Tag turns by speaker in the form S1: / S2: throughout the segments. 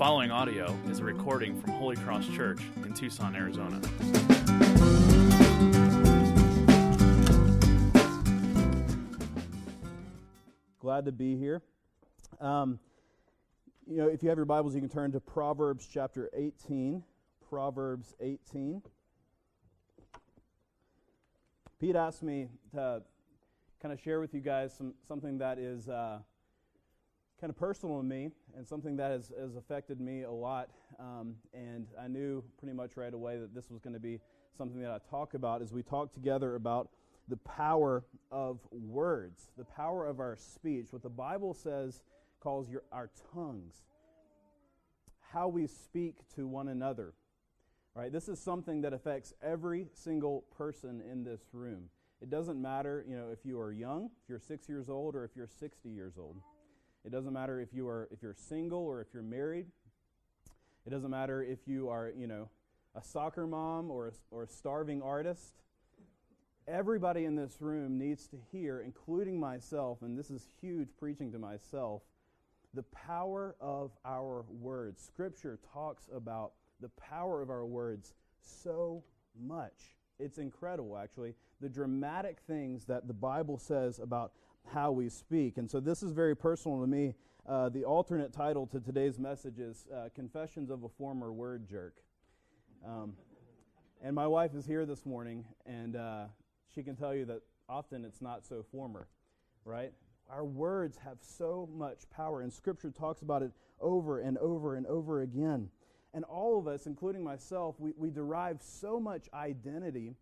S1: following audio is a recording from Holy Cross Church in Tucson, Arizona.
S2: Glad to be here. Um, you know, if you have your Bibles, you can turn to Proverbs chapter 18. Proverbs 18. Pete asked me to kind of share with you guys some, something that is uh, kind of personal to me and something that has, has affected me a lot. Um, and I knew pretty much right away that this was going to be something that I talk about as we talk together about the power of words, the power of our speech, what the Bible says calls your, our tongues, how we speak to one another. Right? This is something that affects every single person in this room. It doesn't matter, you know, if you are young, if you're 6 years old or if you're 60 years old. It doesn't matter if you are if you're single or if you're married. It doesn't matter if you are, you know, a soccer mom or a, or a starving artist. Everybody in this room needs to hear, including myself, and this is huge preaching to myself, the power of our words. Scripture talks about the power of our words so much. It's incredible, actually, the dramatic things that the Bible says about how we speak. And so this is very personal to me. Uh, the alternate title to today's message is uh, Confessions of a Former Word Jerk. Um, and my wife is here this morning, and uh, she can tell you that often it's not so former, right? Our words have so much power, and Scripture talks about it over and over and over again. And all of us, including myself, we, we derive so much identity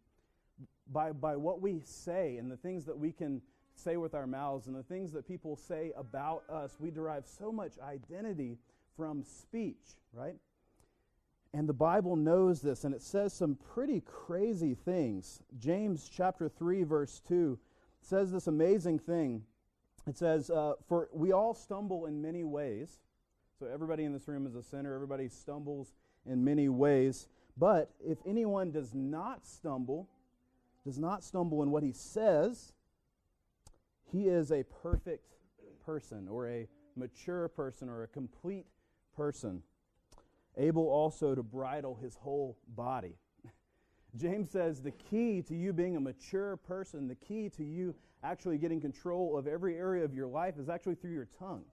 S2: by, by what we say and the things that we can say with our mouths and the things that people say about us. We derive so much identity from speech, right? And the Bible knows this, and it says some pretty crazy things. James chapter 3, verse 2 says this amazing thing. It says, uh, For we all stumble in many ways. So everybody in this room is a sinner, everybody stumbles in many ways. But if anyone does not stumble, does not stumble in what he says, he is a perfect person or a mature person or a complete person, able also to bridle his whole body. James says the key to you being a mature person, the key to you actually getting control of every area of your life is actually through your tongue,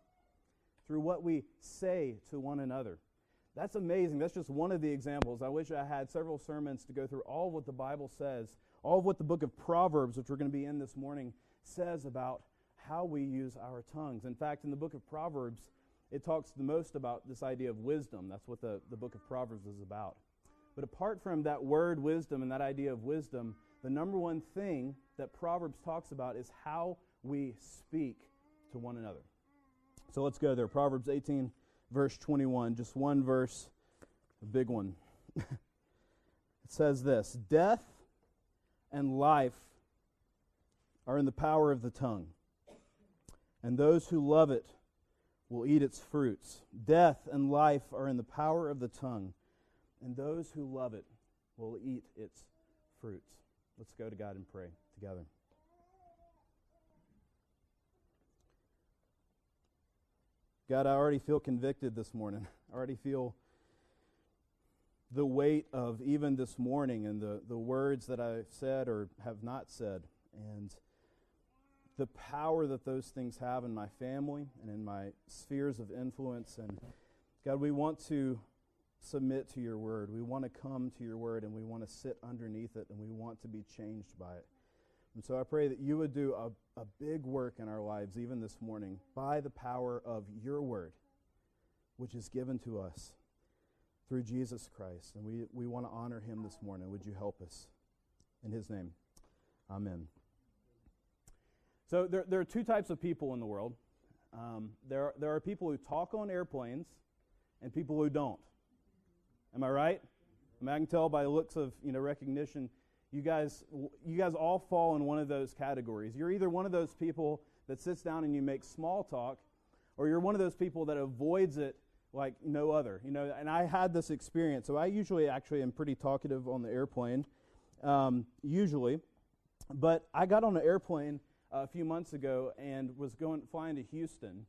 S2: through what we say to one another. That's amazing. That's just one of the examples. I wish I had several sermons to go through all of what the Bible says, all of what the book of Proverbs, which we're going to be in this morning, says about how we use our tongues. In fact, in the book of Proverbs, it talks the most about this idea of wisdom. That's what the, the book of Proverbs is about. But apart from that word wisdom and that idea of wisdom, the number one thing that Proverbs talks about is how we speak to one another. So let's go there. Proverbs 18, verse 21, just one verse, a big one. it says this Death and life are in the power of the tongue, and those who love it will eat its fruits. Death and life are in the power of the tongue, and those who love it will eat its fruits. Let's go to God and pray together. God, I already feel convicted this morning. I already feel the weight of even this morning and the, the words that I've said or have not said. And the power that those things have in my family and in my spheres of influence. And God, we want to submit to your word. We want to come to your word and we want to sit underneath it and we want to be changed by it. And so I pray that you would do a, a big work in our lives, even this morning, by the power of your word, which is given to us through Jesus Christ. And we, we want to honor him this morning. Would you help us? In his name, amen. So there, there are two types of people in the world. Um, there, there are people who talk on airplanes and people who don't. Am I right? I, mean, I can tell by the looks of you know recognition, you guys, you guys all fall in one of those categories. You're either one of those people that sits down and you make small talk, or you're one of those people that avoids it like no other. You know, and I had this experience. So I usually actually am pretty talkative on the airplane, um, usually, but I got on an airplane a few months ago and was going flying to Houston.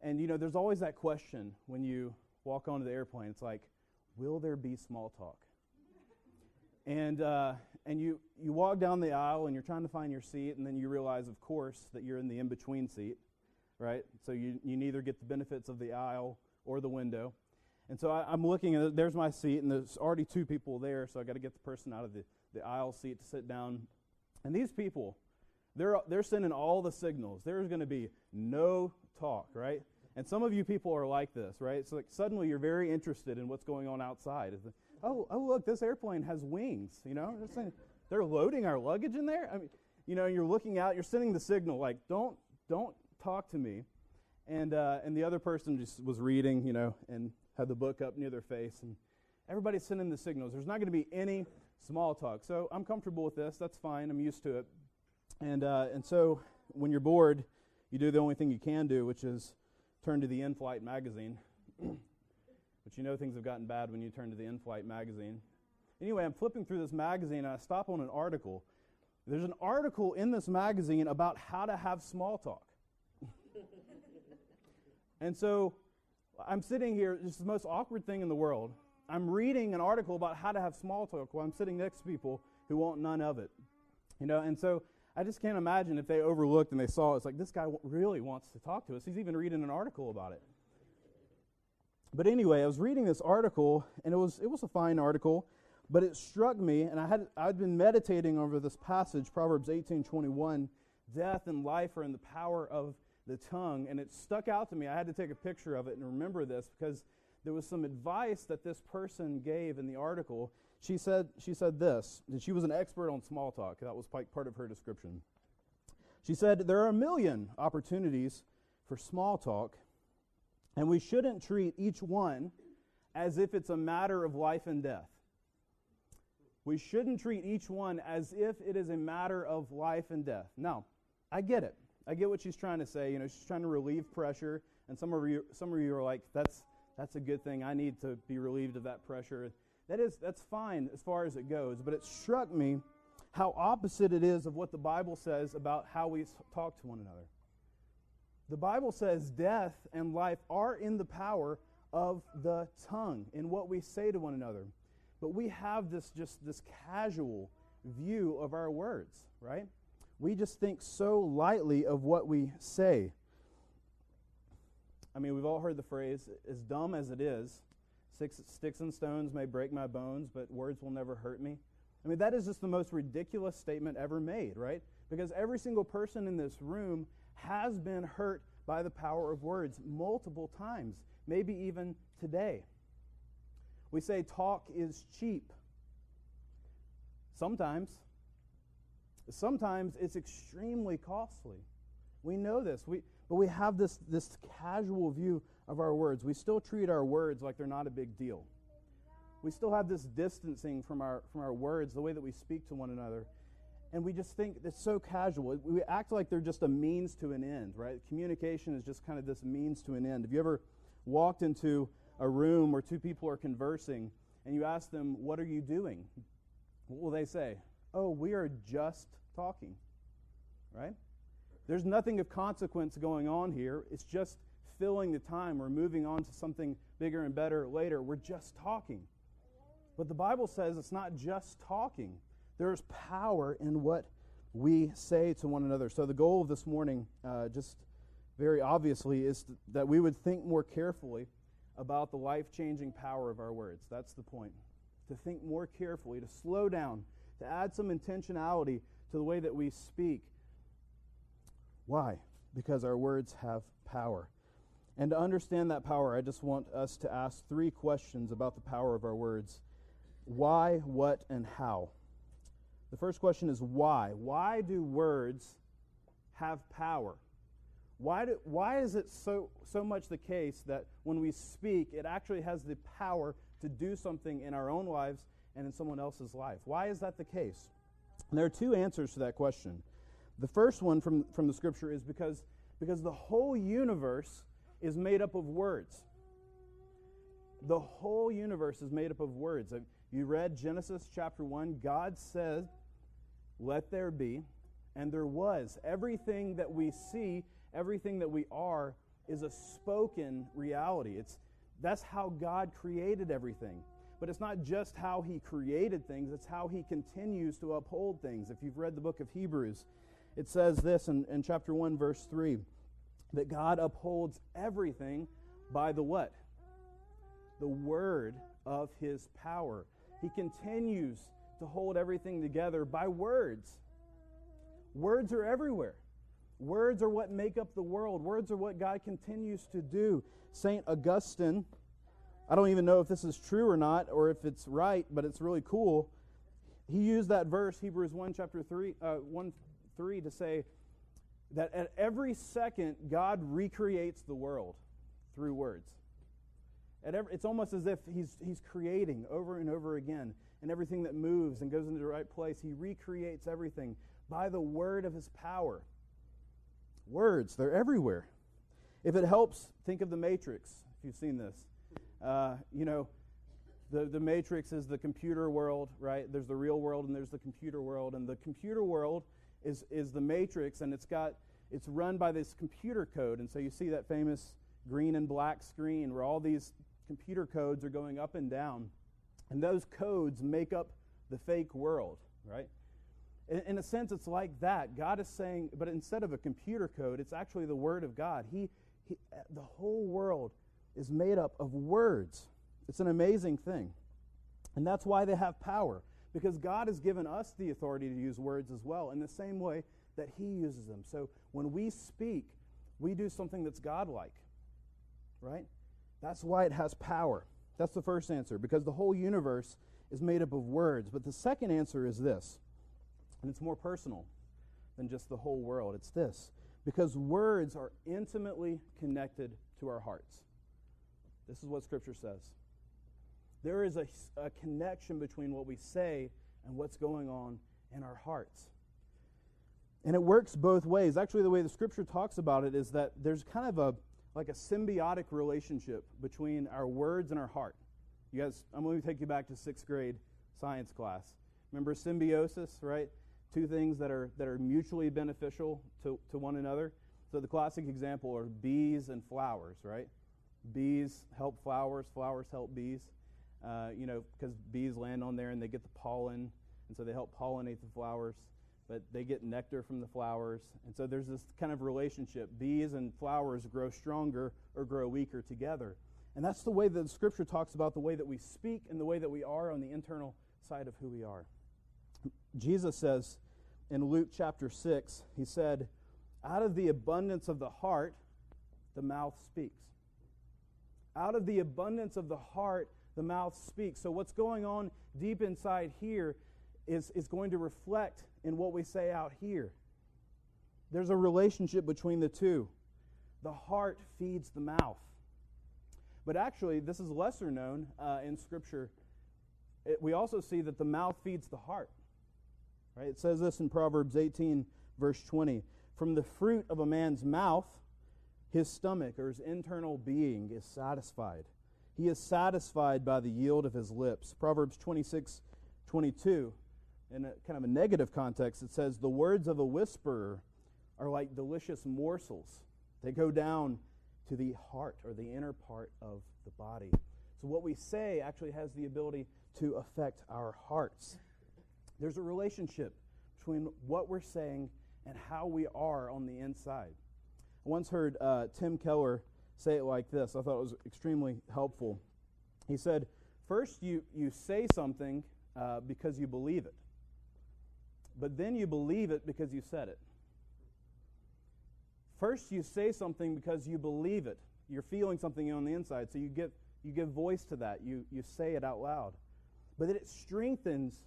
S2: And you know, there's always that question when you walk onto the airplane, it's like, will there be small talk? And, uh, and you, you walk down the aisle and you're trying to find your seat, and then you realize, of course, that you're in the in between seat, right? So you, you neither get the benefits of the aisle or the window. And so I, am looking, and there's my seat, and there's already two people there, so I got to get the person out of the, the aisle seat to sit down. And these people, they're, they're sending all the signals. There's going to be no talk, right? And some of you people are like this, right? So like suddenly you're very interested in what's going on outside. Oh, oh, look, this airplane has wings. You know, they're, they're loading our luggage in there. I mean, you know, you're looking out, you're sending the signal like, don't, don't talk to me. And uh, and the other person just was reading, you know, and had the book up near their face, and everybody's sending the signals. There's not going to be any small talk. So I'm comfortable with this. That's fine. I'm used to it. And, uh, and so when you're bored, you do the only thing you can do, which is turn to the in flight magazine. but you know things have gotten bad when you turn to the in flight magazine. Anyway, I'm flipping through this magazine and I stop on an article. There's an article in this magazine about how to have small talk. and so I'm sitting here, it's the most awkward thing in the world. I'm reading an article about how to have small talk while I'm sitting next to people who want none of it. You know, and so I just can't imagine if they overlooked and they saw it's like this guy really wants to talk to us. He's even reading an article about it. But anyway, I was reading this article and it was it was a fine article, but it struck me and I had I'd been meditating over this passage Proverbs 18:21, death and life are in the power of the tongue and it stuck out to me. I had to take a picture of it and remember this because there was some advice that this person gave in the article she said, she said this, and she was an expert on small talk. That was part of her description. She said, There are a million opportunities for small talk, and we shouldn't treat each one as if it's a matter of life and death. We shouldn't treat each one as if it is a matter of life and death. Now, I get it. I get what she's trying to say. You know, she's trying to relieve pressure, and some of you, some of you are like, "That's that's a good thing. I need to be relieved of that pressure." That is, that's fine as far as it goes, but it struck me how opposite it is of what the Bible says about how we talk to one another. The Bible says death and life are in the power of the tongue in what we say to one another. But we have this just this casual view of our words, right? We just think so lightly of what we say. I mean, we've all heard the phrase, as dumb as it is, Six, sticks and stones may break my bones, but words will never hurt me. I mean, that is just the most ridiculous statement ever made, right? Because every single person in this room has been hurt by the power of words multiple times, maybe even today. We say talk is cheap. Sometimes. Sometimes it's extremely costly. We know this. We, but we have this, this casual view of our words. We still treat our words like they're not a big deal. We still have this distancing from our, from our words, the way that we speak to one another. And we just think it's so casual. We act like they're just a means to an end, right? Communication is just kind of this means to an end. Have you ever walked into a room where two people are conversing and you ask them, What are you doing? What will they say? Oh, we are just talking, right? There's nothing of consequence going on here. It's just filling the time. We're moving on to something bigger and better later. We're just talking. But the Bible says it's not just talking, there's power in what we say to one another. So, the goal of this morning, uh, just very obviously, is that we would think more carefully about the life changing power of our words. That's the point. To think more carefully, to slow down, to add some intentionality to the way that we speak. Why? Because our words have power. And to understand that power, I just want us to ask three questions about the power of our words why, what, and how. The first question is why? Why do words have power? Why, do, why is it so, so much the case that when we speak, it actually has the power to do something in our own lives and in someone else's life? Why is that the case? And there are two answers to that question. The first one from, from the scripture is because, because the whole universe is made up of words. The whole universe is made up of words. You read Genesis chapter 1. God said, Let there be, and there was. Everything that we see, everything that we are, is a spoken reality. It's That's how God created everything. But it's not just how he created things, it's how he continues to uphold things. If you've read the book of Hebrews, it says this in, in chapter 1, verse 3 that God upholds everything by the what? The word of his power. He continues to hold everything together by words. Words are everywhere. Words are what make up the world. Words are what God continues to do. St. Augustine, I don't even know if this is true or not, or if it's right, but it's really cool. He used that verse, Hebrews 1, chapter 3, uh, 1 3, to say that at every second, God recreates the world through words. Every, it's almost as if he's, he's creating over and over again. And everything that moves and goes into the right place, he recreates everything by the word of his power. Words, they're everywhere. If it helps, think of the Matrix, if you've seen this. Uh, you know, the, the Matrix is the computer world, right? There's the real world and there's the computer world. And the computer world is, is the Matrix, and it's got it's run by this computer code. And so you see that famous green and black screen where all these computer codes are going up and down. And those codes make up the fake world, right? In, in, a sense, it's like that. God is saying, but instead of a computer code, it's actually the Word of God. He, he, the whole world is made up of words. It's an amazing thing. And that's why they have power, because God has given us the authority to use words as well, in the same way that He uses them. So when we speak, we do something that's godlike, right? That's why it has power. That's the first answer, because the whole universe is made up of words. But the second answer is this, and it's more personal than just the whole world. It's this because words are intimately connected to our hearts. This is what Scripture says. There is a, a connection between what we say and what's going on in our hearts. And it works both ways. Actually, the way the scripture talks about it is that there's kind of a like a symbiotic relationship between our words and our heart. You guys, I'm going to take you back to sixth grade science class. Remember symbiosis, right? Two things that are that are mutually beneficial to, to one another. So the classic example are bees and flowers, right? Bees help flowers, flowers help bees. Uh, you know, because bees land on there and they get the pollen, and so they help pollinate the flowers but they get nectar from the flowers. And so there's this kind of relationship. Bees and flowers grow stronger or grow weaker together. And that's the way that the scripture talks about the way that we speak and the way that we are on the internal side of who we are. Jesus says in Luke chapter 6, he said, Out of the abundance of the heart, the mouth speaks. Out of the abundance of the heart, the mouth speaks. So, what's going on deep inside here is, is going to reflect in what we say out here. There's a relationship between the two. The heart feeds the mouth. But actually, this is lesser known uh, in Scripture. It, we also see that the mouth feeds the heart. Right? It says this in Proverbs 18, verse 20. From the fruit of a man's mouth, his stomach or his internal being is satisfied. He is satisfied by the yield of his lips. Proverbs 26, 22 in a kind of a negative context, it says, The words of a whisperer are like delicious morsels. They go down to the heart or the inner part of the body. So, what we say actually has the ability to affect our hearts. There's a relationship between what we're saying and how we are on the inside. I once heard uh, Tim Keller say it like this. I thought it was extremely helpful. He said, First, you, you say something uh, because you believe it but then you believe it because you said it. First, you say something because you believe it. You're feeling something on the inside, so you give, you give voice to that. You, you say it out loud. But then it strengthens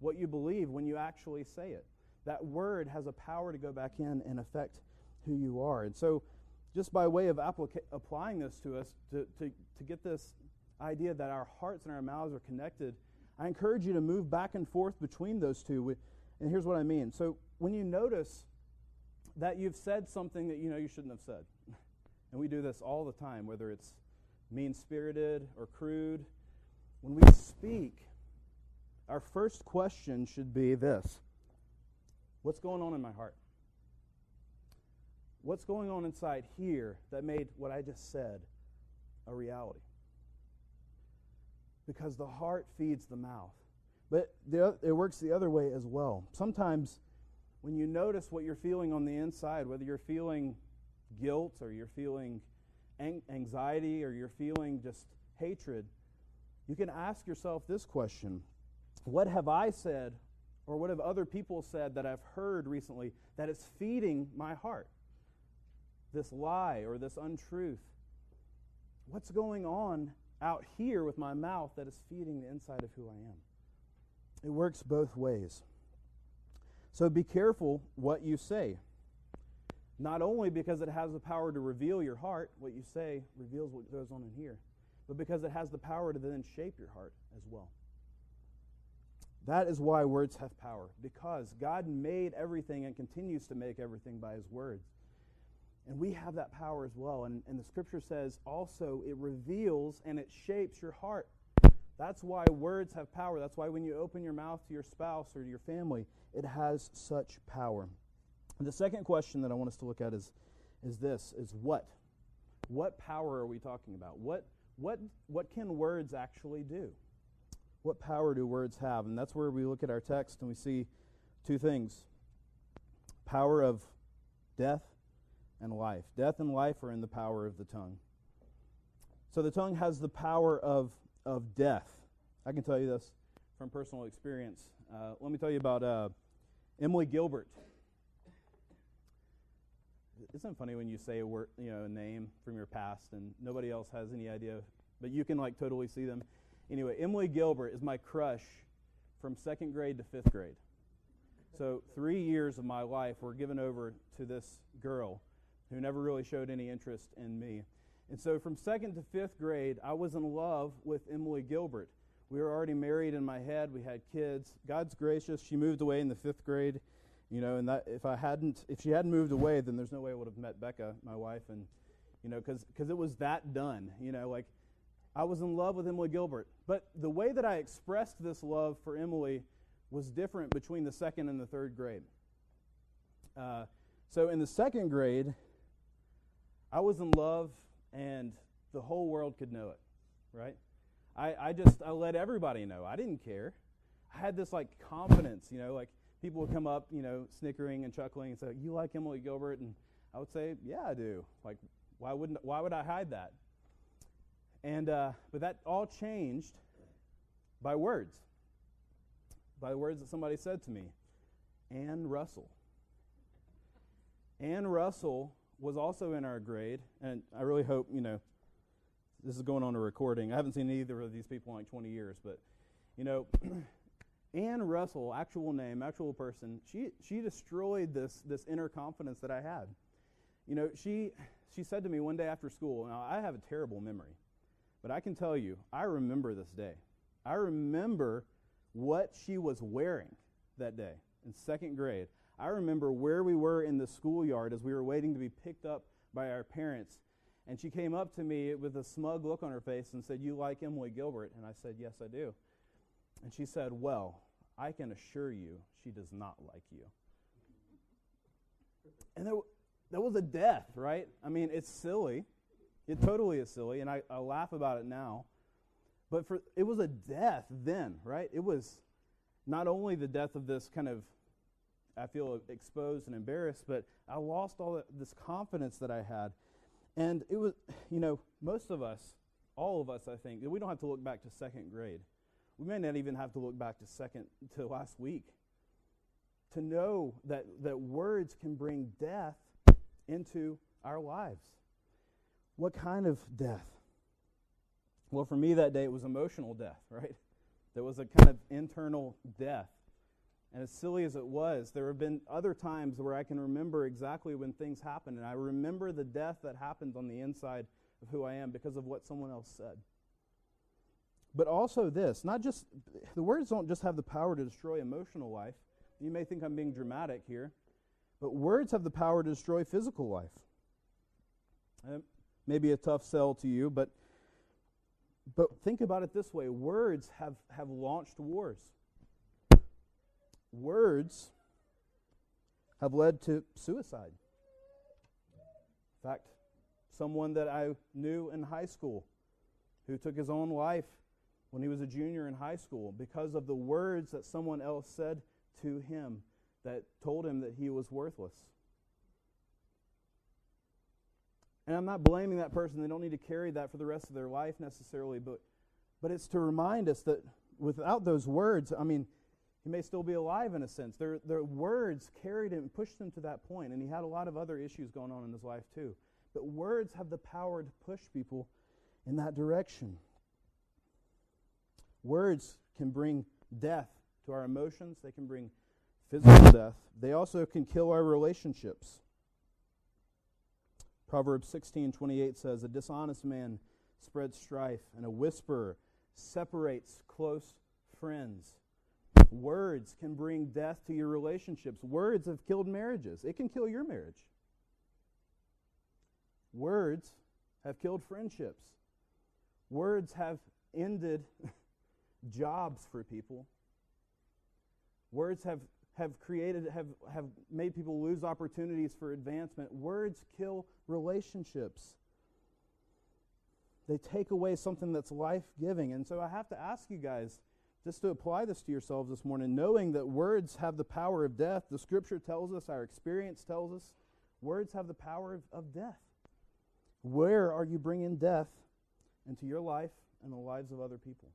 S2: what you believe when you actually say it. That word has a power to go back in and affect who you are. And so, just by way of applica- applying this to us, to, to, to get this idea that our hearts and our mouths are connected, I encourage you to move back and forth between those two. And here's what I mean. So when you notice that you've said something that you know you shouldn't have said, and we do this all the time, whether it's mean spirited or crude, when we speak, our first question should be this What's going on in my heart? What's going on inside here that made what I just said a reality? because the heart feeds the mouth. But the, it works the other way as well. Sometimes when you notice what you're feeling on the inside, whether you're feeling guilt or you're feeling anxiety or you're feeling just hatred, you can ask yourself this question What have I said or what have other people said that I've heard recently that is feeding my heart? This lie or this untruth. What's going on out here with my mouth that is feeding the inside of who I am? It works both ways. So be careful what you say. Not only because it has the power to reveal your heart, what you say reveals what goes on in here, but because it has the power to then shape your heart as well. That is why words have power, because God made everything and continues to make everything by his words. And we have that power as well. And, and the scripture says also it reveals and it shapes your heart. That's why words have power. That's why when you open your mouth to your spouse or to your family, it has such power. And the second question that I want us to look at is, is this is what? What power are we talking about? What, what, what can words actually do? What power do words have? And that's where we look at our text and we see two things power of death and life. Death and life are in the power of the tongue. So the tongue has the power of, of death. I can tell you this from personal experience. Uh, let me tell you about uh, Emily Gilbert. Isn't it funny when you say a word, you know, a name from your past and nobody else has any idea, but you can like totally see them. Anyway, Emily Gilbert is my crush from second grade to fifth grade. So three years of my life were given over to this girl who never really showed any interest in me. And so from second to fifth grade, I was in love with Emily Gilbert. We were already married in my head. We had kids. God's gracious. She moved away in the fifth grade, you know. And that if I hadn't, if she hadn't moved away, then there's no way I would have met Becca, my wife, and you know, because it was that done. You know, like I was in love with Emily Gilbert. But the way that I expressed this love for Emily was different between the second and the third grade. Uh, so in the second grade, I was in love, and the whole world could know it, right? I, I just I let everybody know. I didn't care. I had this like confidence, you know, like people would come up, you know, snickering and chuckling and say, "You like Emily Gilbert?" And I would say, "Yeah, I do." Like, why wouldn't why would I hide that? And uh, but that all changed by words, by the words that somebody said to me. Anne Russell. Anne Russell was also in our grade, and I really hope you know this is going on a recording. I haven't seen either of these people in like 20 years, but you know, Anne Russell, actual name, actual person, she she destroyed this this inner confidence that I had. You know, she she said to me one day after school. Now I have a terrible memory, but I can tell you, I remember this day. I remember what she was wearing that day in second grade. I remember where we were in the schoolyard as we were waiting to be picked up by our parents and she came up to me with a smug look on her face and said, You like Emily Gilbert? And I said, Yes, I do. And she said, Well, I can assure you she does not like you. And there, that was a death, right? I mean, it's silly. It totally is silly, and I, I laugh about it now. But for it was a death then, right? It was not only the death of this kind of I feel exposed and embarrassed, but I lost all this confidence that I had. And it was, you know, most of us, all of us, I think, we don't have to look back to second grade. We may not even have to look back to second to last week to know that, that words can bring death into our lives. What kind of death? Well, for me that day, it was emotional death, right? There was a kind of internal death. And as silly as it was, there have been other times where I can remember exactly when things happened, and I remember the death that happened on the inside of who I am because of what someone else said. But also, this not just, the words don't just have the power to destroy emotional life. You may think I'm being dramatic here, but words have the power to destroy physical life. Uh, maybe a tough sell to you, but, but think about it this way words have, have launched wars words have led to suicide. In fact, someone that I knew in high school who took his own life when he was a junior in high school because of the words that someone else said to him that told him that he was worthless. And I'm not blaming that person. They don't need to carry that for the rest of their life necessarily, but but it's to remind us that without those words, I mean, he may still be alive in a sense. Their, their words carried him, and pushed him to that point. and he had a lot of other issues going on in his life too. But words have the power to push people in that direction. Words can bring death to our emotions, they can bring physical death. They also can kill our relationships. Proverbs 16:28 says, "A dishonest man spreads strife, and a whisperer separates close friends." Words can bring death to your relationships. Words have killed marriages. It can kill your marriage. Words have killed friendships. Words have ended jobs for people. Words have, have created, have, have made people lose opportunities for advancement. Words kill relationships. They take away something that's life giving. And so I have to ask you guys just to apply this to yourselves this morning, knowing that words have the power of death. The scripture tells us, our experience tells us, words have the power of, of death. Where are you bringing death into your life and the lives of other people?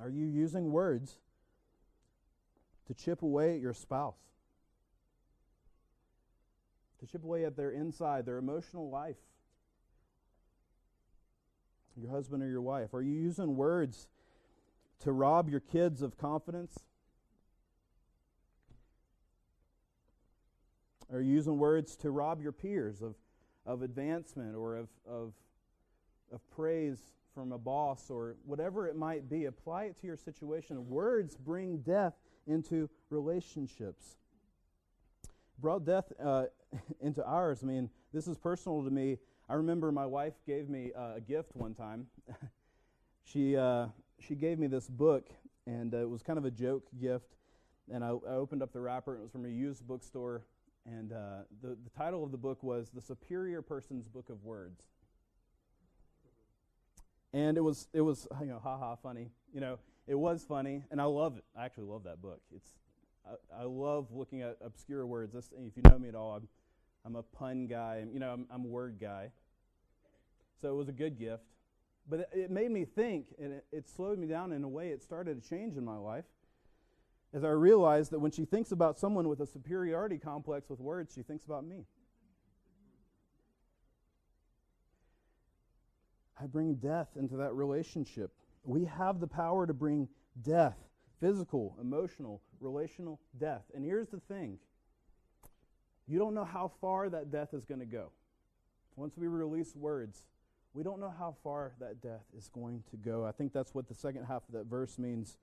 S2: Are you using words to chip away at your spouse? To chip away at their inside, their emotional life? Your husband or your wife? Are you using words to rob your kids of confidence? Are you using words to rob your peers of, of advancement or of, of, of praise from a boss or whatever it might be? Apply it to your situation. Words bring death into relationships. Brought death uh, into ours. I mean, this is personal to me. I remember my wife gave me uh, a gift one time. she uh, she gave me this book, and uh, it was kind of a joke gift. And I, I, opened up the wrapper, and it was from a used bookstore. And uh, the, the title of the book was The Superior Person's Book of Words. And it was, it was you know, ha ha funny. You know, it was funny, and I love it. I actually love that book. It's, I, I love looking at obscure words. If you know me at all, I'm, I'm a pun guy. You know, I'm, I'm a word guy. So it was a good gift. But it, made me think, and it, it slowed me down in a way. It started a change in my life as I realized that when she thinks about someone with a superiority complex with words, she thinks about me. I bring death into that relationship. We have the power to bring death physical, emotional, relational death. And here's the thing you don't know how far that death is going to go. Once we release words, we don't know how far that death is going to go. I think that's what the second half of that verse means.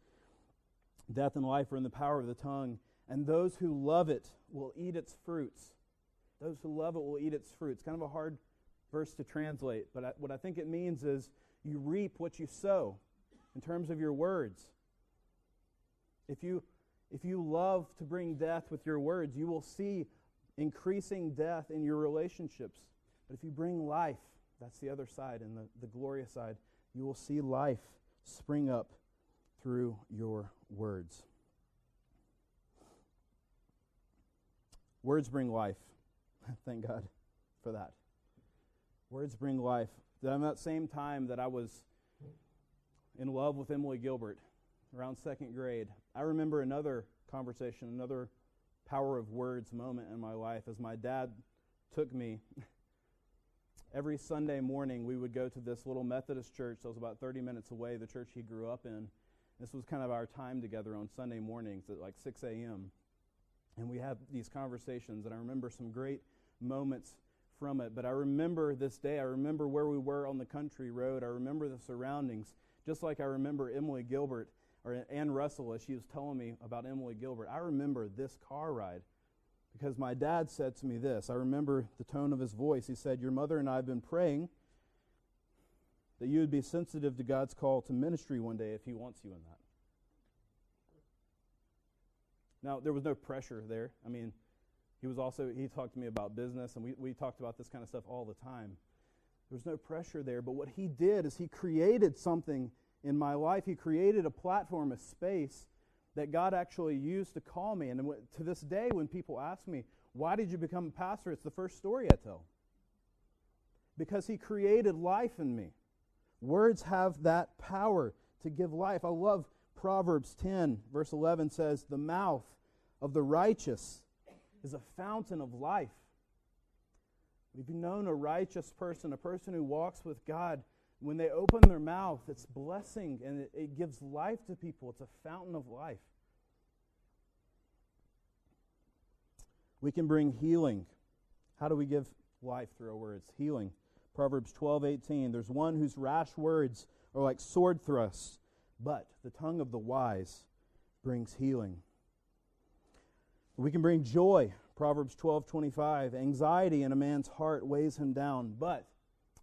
S2: Death and life are in the power of the tongue, and those who love it will eat its fruits. Those who love it will eat its fruits. Kind of a hard verse to translate, but I, what I think it means is you reap what you sow in terms of your words. If you if you love to bring death with your words, you will see increasing death in your relationships. But if you bring life, that's the other side, and the, the glorious side. You will see life spring up through your words. Words bring life. Thank God for that. Words bring life. At that same time that I was in love with Emily Gilbert, around second grade, I remember another conversation, another power of words moment in my life as my dad took me every Sunday morning, we would go to this little Methodist church that was about 30 minutes away, the church he grew up in. This was kind of our time together on Sunday mornings at like 6 a.m. And we had these conversations, and I remember some great moments from it. But I remember this day, I remember where we were on the country road, I remember the surroundings, just like I remember Emily Gilbert or Ann Russell as she was telling me about Emily Gilbert. I remember this car ride because my dad said to me this. I remember the tone of his voice. He said, Your mother and I have been praying that you would be sensitive to God's call to ministry one day if He wants you in that. Now, there was no pressure there. I mean, he was also, he talked to me about business, and we, we talked about this kind of stuff all the time. There was no pressure there, but what he did is he created something in my life. He created a platform, a space that God actually used to call me. And to this day, when people ask me, why did you become a pastor? It's the first story I tell. Because He created life in me. Words have that power to give life. I love Proverbs 10, verse 11 says, The mouth of the righteous is a fountain of life. We've known a righteous person, a person who walks with God. When they open their mouth, it's blessing and it, it gives life to people. It's a fountain of life. We can bring healing. How do we give life through our words? Healing. Proverbs 12, 18. There's one whose rash words are like sword thrusts, but the tongue of the wise brings healing. We can bring joy. Proverbs 12, 25. Anxiety in a man's heart weighs him down, but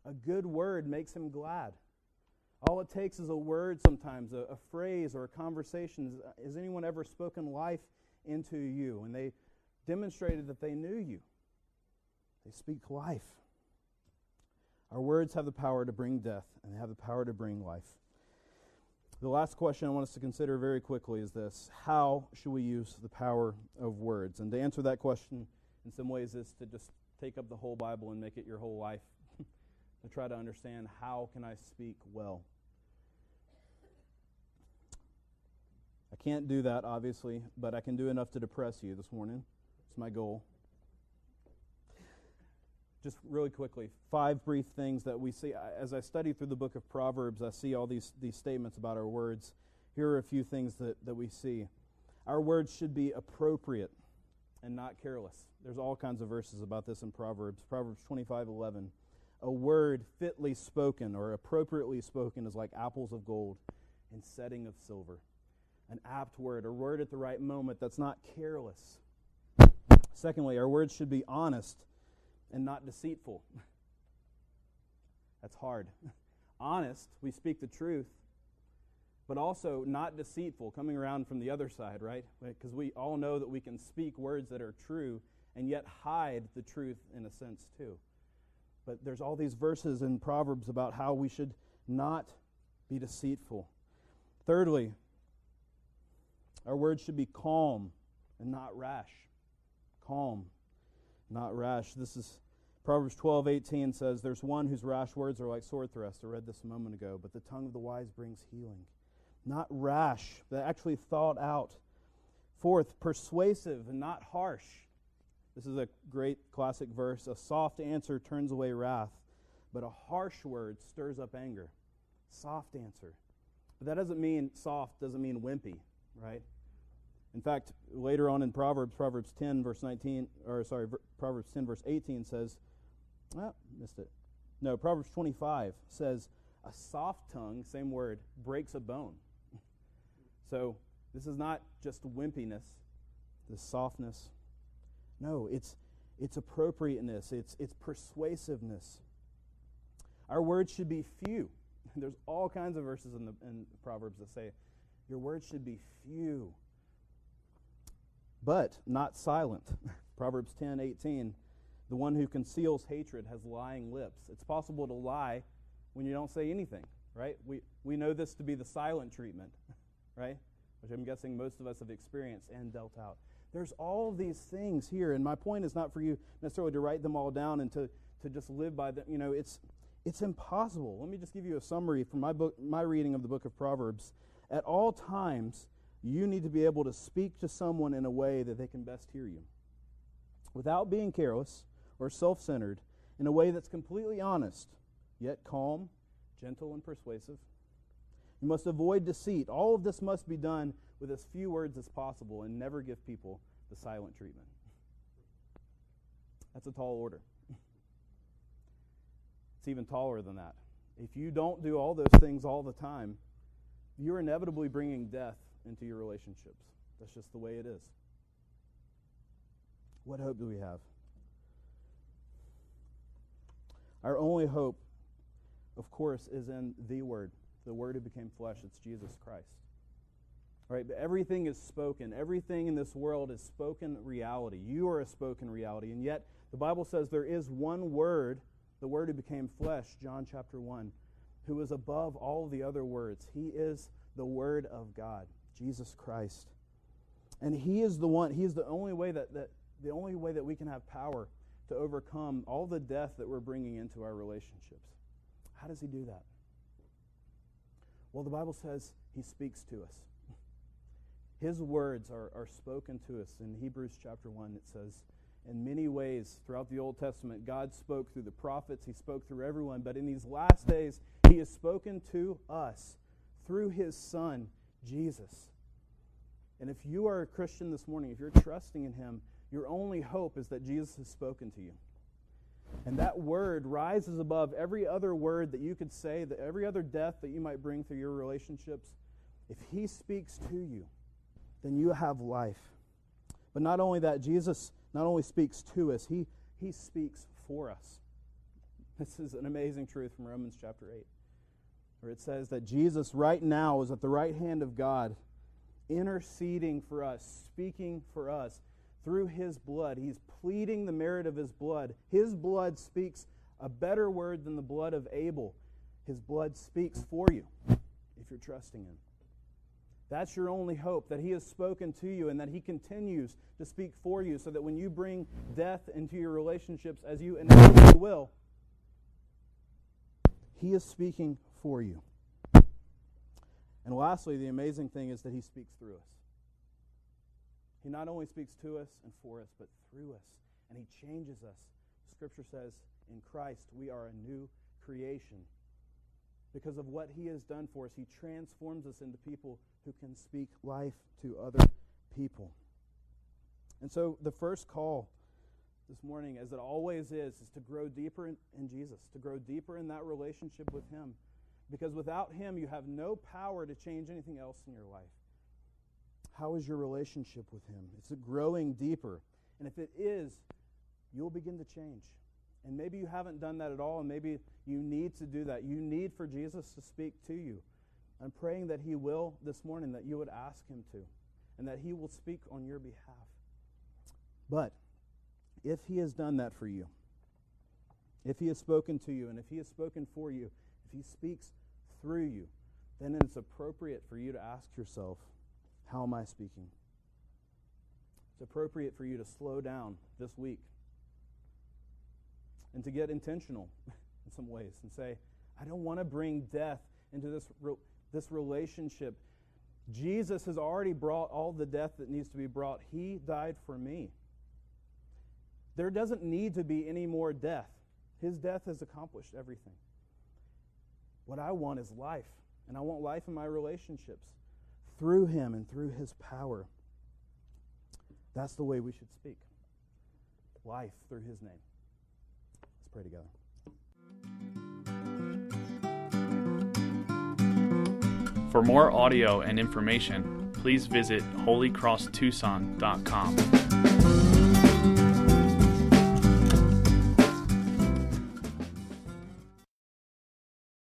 S2: a good word makes him glad. All it takes is a word sometimes, a, a phrase or a conversation. Has anyone ever spoken life into you? And they demonstrated that they knew you. They speak life. Our words have the power to bring death, and they have the power to bring life. The last question I want us to consider very quickly is this How should we use the power of words? And to answer that question, in some ways, is to just take up the whole Bible and make it your whole life. To try to understand how can I speak well. I can't do that, obviously, but I can do enough to depress you this morning. It's my goal. Just really quickly, five brief things that we see. As I study through the book of Proverbs, I see all these, these statements about our words. Here are a few things that, that we see. Our words should be appropriate and not careless. There's all kinds of verses about this in Proverbs. Proverbs 25 11. A word fitly spoken or appropriately spoken is like apples of gold in setting of silver. An apt word, a word at the right moment that's not careless Secondly, our words should be honest and not deceitful. That's hard. honest, we speak the truth, but also not deceitful, coming around from the other side, right? Because we all know that we can speak words that are true and yet hide the truth in a sense, too. But there's all these verses in Proverbs about how we should not be deceitful. Thirdly, our words should be calm and not rash calm, not rash. This is Proverbs 12, 18 says, There's one whose rash words are like sword thrusts. I read this a moment ago, but the tongue of the wise brings healing. Not rash, but actually thought out. Fourth, persuasive and not harsh. This is a great classic verse. A soft answer turns away wrath, but a harsh word stirs up anger. Soft answer. But that doesn't mean soft, doesn't mean wimpy, right? In fact, later on in Proverbs, Proverbs 10, verse 19, or sorry, Proverbs 10, verse 18 says, ah, missed it. No, Proverbs 25 says, a soft tongue, same word, breaks a bone. so this is not just wimpiness, this softness. No, it's, it's appropriateness, it's, it's persuasiveness. Our words should be few. There's all kinds of verses in, the, in Proverbs that say, your words should be few but not silent. Proverbs 10 18. The one who conceals hatred has lying lips. It's possible to lie when you don't say anything, right? We, we know this to be the silent treatment, right? Which I'm guessing most of us have experienced and dealt out. There's all these things here, and my point is not for you necessarily to write them all down and to, to just live by them. You know, it's, it's impossible. Let me just give you a summary from my, book, my reading of the book of Proverbs. At all times, you need to be able to speak to someone in a way that they can best hear you without being careless or self centered, in a way that's completely honest, yet calm, gentle, and persuasive. You must avoid deceit. All of this must be done with as few words as possible and never give people the silent treatment. That's a tall order. It's even taller than that. If you don't do all those things all the time, you're inevitably bringing death into your relationships. That's just the way it is. What hope do we have? Our only hope, of course, is in the Word, the Word who became flesh. It's Jesus Christ. Right? But everything is spoken. Everything in this world is spoken reality. You are a spoken reality. And yet, the Bible says there is one Word, the Word who became flesh, John chapter 1. who is above all the other words. He is the Word of God, Jesus Christ. And He is the one, He is the only way that, that the only way that we can have power to overcome all the death that we're bringing into our relationships. How does He do that? Well, the Bible says He speaks to us. His words are, are spoken to us. In Hebrews chapter 1, it says, in many ways throughout the Old Testament, God spoke through the prophets, He spoke through everyone, but in these last days, He has spoken to us through His Son, Jesus. And if you are a Christian this morning, if you're trusting in Him, your only hope is that Jesus has spoken to you. And that word rises above every other word that you could say, that every other death that you might bring through your relationships. If He speaks to you, then you have life. But not only that, Jesus not only speaks to us, he, he speaks for us. This is an amazing truth from Romans chapter 8, where it says that Jesus right now is at the right hand of God, interceding for us, speaking for us through his blood. He's pleading the merit of his blood. His blood speaks a better word than the blood of Abel. His blood speaks for you if you're trusting him. That's your only hope, that He has spoken to you and that He continues to speak for you so that when you bring death into your relationships, as you inevitably will, He is speaking for you. And lastly, the amazing thing is that He speaks through us. He not only speaks to us and for us, but through us. And He changes us. Scripture says, in Christ, we are a new creation. Because of what He has done for us, He transforms us into people who can speak life to other people. And so the first call this morning, as it always is, is to grow deeper in, in, Jesus, to grow deeper in that relationship with Him. Because without Him, you have no power to change anything else in your life. How is your relationship with Him? Is it growing deeper? And if it is, you'll begin to change. And maybe you haven't done that at all, and maybe you need to do that. You need for Jesus to speak to you. I'm praying that He will this morning, that you would ask Him to, and that He will speak on your behalf. But if He has done that for you, if He has spoken to you, and if He has spoken for you, if He speaks through you, then it's appropriate for you to ask yourself, How am I speaking? It's appropriate for you to slow down this week and to get intentional in some ways and say, I don't want to bring death into this this relationship. Jesus has already brought all the death that needs to be brought. He died for me. There doesn't need to be any more death. His death has accomplished everything. What I want is life, and I want life in my relationships through Him and through His power. That's the way we should speak life through His name. Let's pray together.
S1: For more audio and information, please visit holycrosstucson.com.